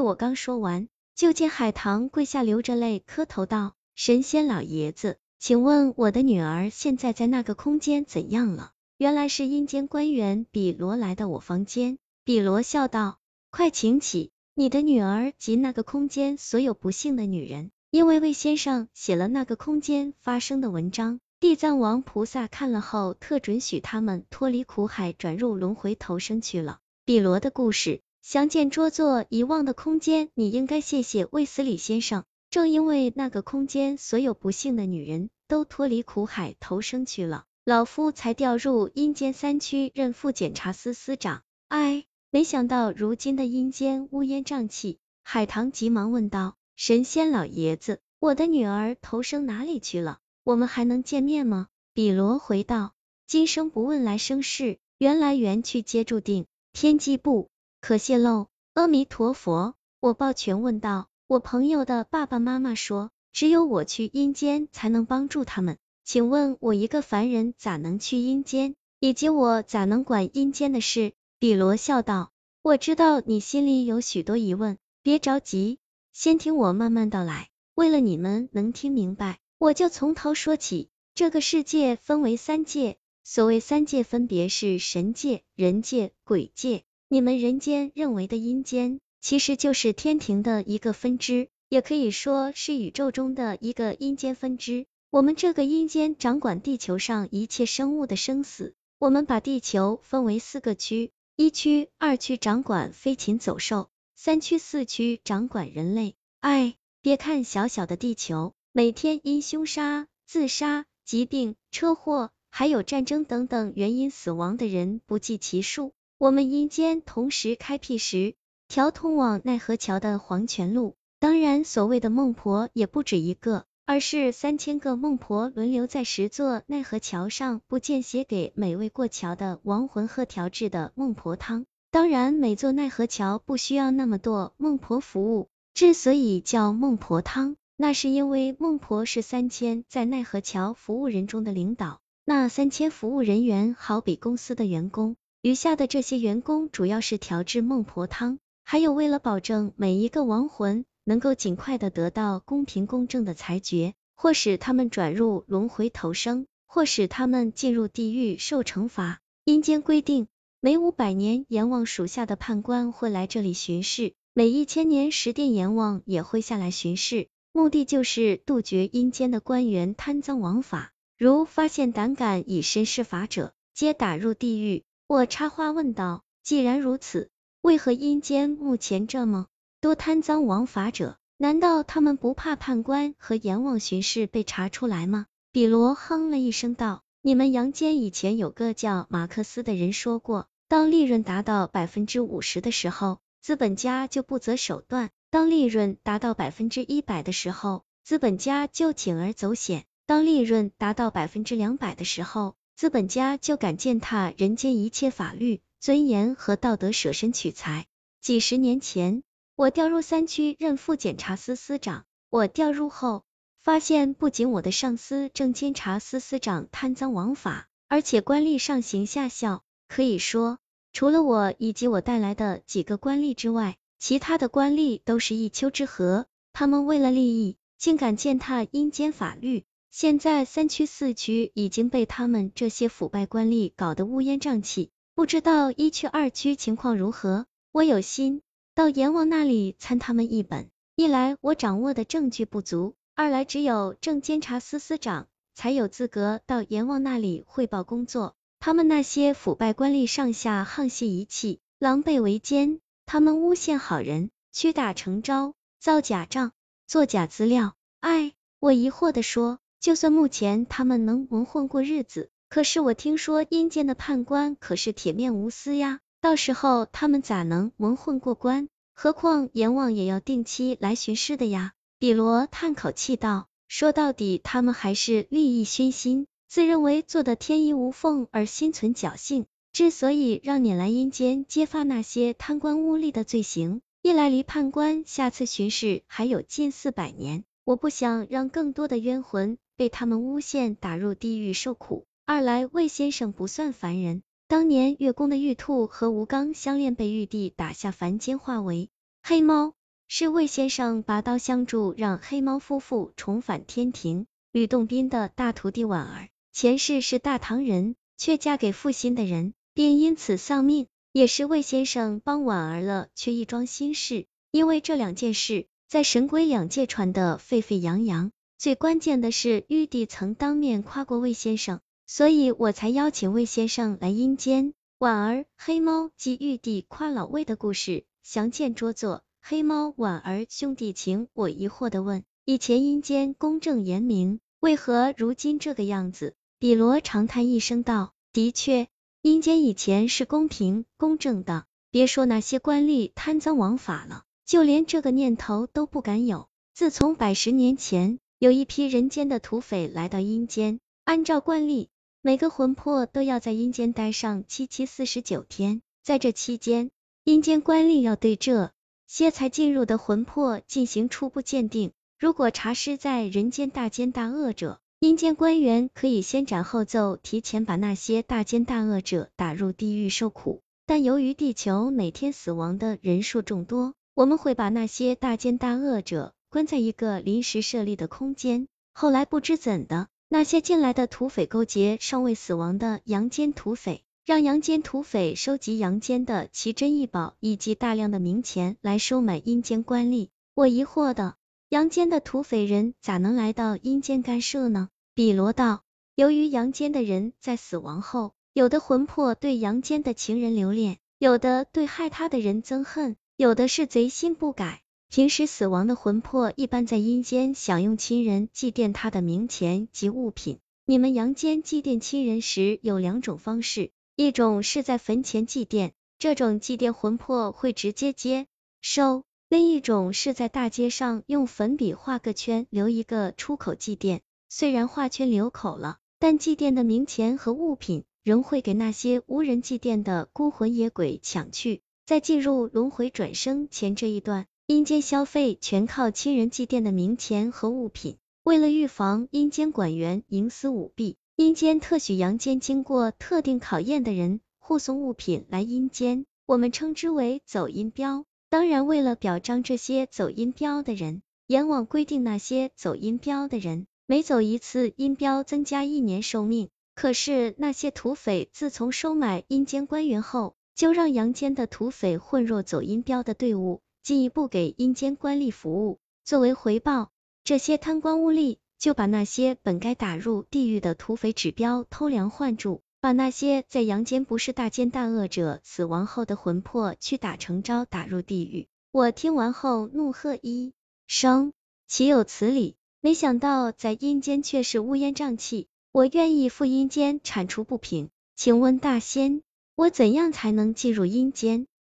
我刚说完，就见海棠跪下，流着泪磕头道：“神仙老爷子，请问我的女儿现在在那个空间怎样了？”原来是阴间官员比罗来到我房间。比罗笑道：“快请起，你的女儿及那个空间所有不幸的女人，因为魏先生写了那个空间发生的文章，地藏王菩萨看了后，特准许他们脱离苦海，转入轮回投生去了。”比罗的故事，详见拙作《遗忘的空间》。你应该谢谢魏斯理先生，正因为那个空间所有不幸的女人都脱离苦海投生去了，老夫才调入阴间三区任副检察司司长。哎。没想到如今的阴间乌烟瘴气，海棠急忙问道：“神仙老爷子，我的女儿投生哪里去了？我们还能见面吗？”比罗回道：“今生不问来生事，缘来缘去皆注定，天机不可泄露。”阿弥陀佛，我抱拳问道：“我朋友的爸爸妈妈说，只有我去阴间才能帮助他们，请问我一个凡人咋能去阴间？以及我咋能管阴间的事？”比罗笑道：“我知道你心里有许多疑问，别着急，先听我慢慢道来。为了你们能听明白，我就从头说起。这个世界分为三界，所谓三界，分别是神界、人界、鬼界。你们人间认为的阴间，其实就是天庭的一个分支，也可以说是宇宙中的一个阴间分支。我们这个阴间掌管地球上一切生物的生死。我们把地球分为四个区。一区、二区掌管飞禽走兽，三区、四区掌管人类。哎，别看小小的地球，每天因凶杀、自杀、疾病、车祸，还有战争等等原因死亡的人不计其数。我们阴间同时开辟十条通往奈何桥的黄泉路，当然，所谓的孟婆也不止一个。而是三千个孟婆轮流在十座奈何桥上，不间歇给每位过桥的亡魂喝调制的孟婆汤。当然，每座奈何桥不需要那么多孟婆服务。之所以叫孟婆汤，那是因为孟婆是三千在奈何桥服务人中的领导。那三千服务人员好比公司的员工，余下的这些员工主要是调制孟婆汤，还有为了保证每一个亡魂。能够尽快的得到公平公正的裁决，或使他们转入轮回投生，或使他们进入地狱受惩罚。阴间规定，每五百年阎王属下的判官会来这里巡视，每一千年十殿阎王也会下来巡视，目的就是杜绝阴间的官员贪赃枉法，如发现胆敢以身试法者，皆打入地狱。我插话问道：既然如此，为何阴间目前这么？多贪赃枉法者，难道他们不怕判官和阎王巡视被查出来吗？比罗哼了一声道：“你们阳间以前有个叫马克思的人说过，当利润达到百分之五十的时候，资本家就不择手段；当利润达到百分之一百的时候，资本家就铤而走险；当利润达到百分之两百的时候，资本家就敢践踏人间一切法律、尊严和道德，舍身取财。几十年前。”我调入三区任副检察司司长。我调入后，发现不仅我的上司正监察司司长贪赃枉法，而且官吏上行下效。可以说，除了我以及我带来的几个官吏之外，其他的官吏都是一丘之貉。他们为了利益，竟敢践踏阴间法律。现在三区四区已经被他们这些腐败官吏搞得乌烟瘴气，不知道一区二区情况如何。我有心。到阎王那里参他们一本，一来我掌握的证据不足，二来只有正监察司司长才有资格到阎王那里汇报工作。他们那些腐败官吏上下沆瀣一气，狼狈为奸。他们诬陷好人，屈打成招，造假账，作假资料。哎，我疑惑的说，就算目前他们能蒙混过日子，可是我听说阴间的判官可是铁面无私呀。到时候他们咋能蒙混过关？何况阎王也要定期来巡视的呀。比罗叹口气道：“说到底，他们还是利益熏心，自认为做的天衣无缝而心存侥幸。之所以让你来阴间揭发那些贪官污吏的罪行，一来离判官下次巡视还有近四百年，我不想让更多的冤魂被他们诬陷打入地狱受苦；二来魏先生不算凡人。”当年月宫的玉兔和吴刚相恋，被玉帝打下凡间，化为黑猫。是魏先生拔刀相助，让黑猫夫妇重返天庭。吕洞宾的大徒弟婉儿，前世是大唐人，却嫁给负心的人，并因此丧命。也是魏先生帮婉儿了却一桩心事，因为这两件事在神鬼两界传得沸沸扬扬。最关键的是，玉帝曾当面夸过魏先生，所以我才邀请魏先生来阴间。婉儿、黑猫及玉帝夸老魏的故事，详见拙作。黑猫、婉儿兄弟情。我疑惑的问：以前阴间公正严明，为何如今这个样子？比罗长叹一声道：的确，阴间以前是公平公正的，别说那些官吏贪赃枉法了，就连这个念头都不敢有。自从百十年前，有一批人间的土匪来到阴间，按照惯例，每个魂魄都要在阴间待上七七四十九天，在这期间，阴间官吏要对这。些才进入的魂魄进行初步鉴定，如果查失在人间大奸大恶者，阴间官员可以先斩后奏，提前把那些大奸大恶者打入地狱受苦。但由于地球每天死亡的人数众多，我们会把那些大奸大恶者关在一个临时设立的空间。后来不知怎的，那些进来的土匪勾结尚未死亡的阳间土匪。让阳间土匪收集阳间的奇珍异宝以及大量的冥钱来收买阴间官吏。我疑惑的，阳间的土匪人咋能来到阴间干涉呢？比罗道，由于阳间的人在死亡后，有的魂魄对阳间的情人留恋，有的对害他的人憎恨，有的是贼心不改。平时死亡的魂魄一般在阴间享用亲人祭奠他的冥钱及物品。你们阳间祭奠亲人时有两种方式。一种是在坟前祭奠，这种祭奠魂魄会直接接收；另一种是在大街上用粉笔画个圈，留一个出口祭奠。虽然画圈留口了，但祭奠的冥钱和物品仍会给那些无人祭奠的孤魂野鬼抢去。在进入轮回转生前这一段，阴间消费全靠亲人祭奠的冥钱和物品。为了预防阴间管员营私舞弊。阴间特许阳间经过特定考验的人护送物品来阴间，我们称之为走阴标。当然，为了表彰这些走阴标的人，阎王规定那些走阴标的人每走一次阴标增加一年寿命。可是那些土匪自从收买阴间官员后，就让阳间的土匪混入走阴标的队伍，进一步给阴间官吏服务。作为回报，这些贪官污吏。就把那些本该打入地狱的土匪指标偷梁换柱，把那些在阳间不是大奸大恶者死亡后的魂魄去打成招打入地狱。我听完后怒喝一声，岂有此理！没想到在阴间却是乌烟瘴气。我愿意赴阴间铲除不平，请问大仙，我怎样才能进入阴间？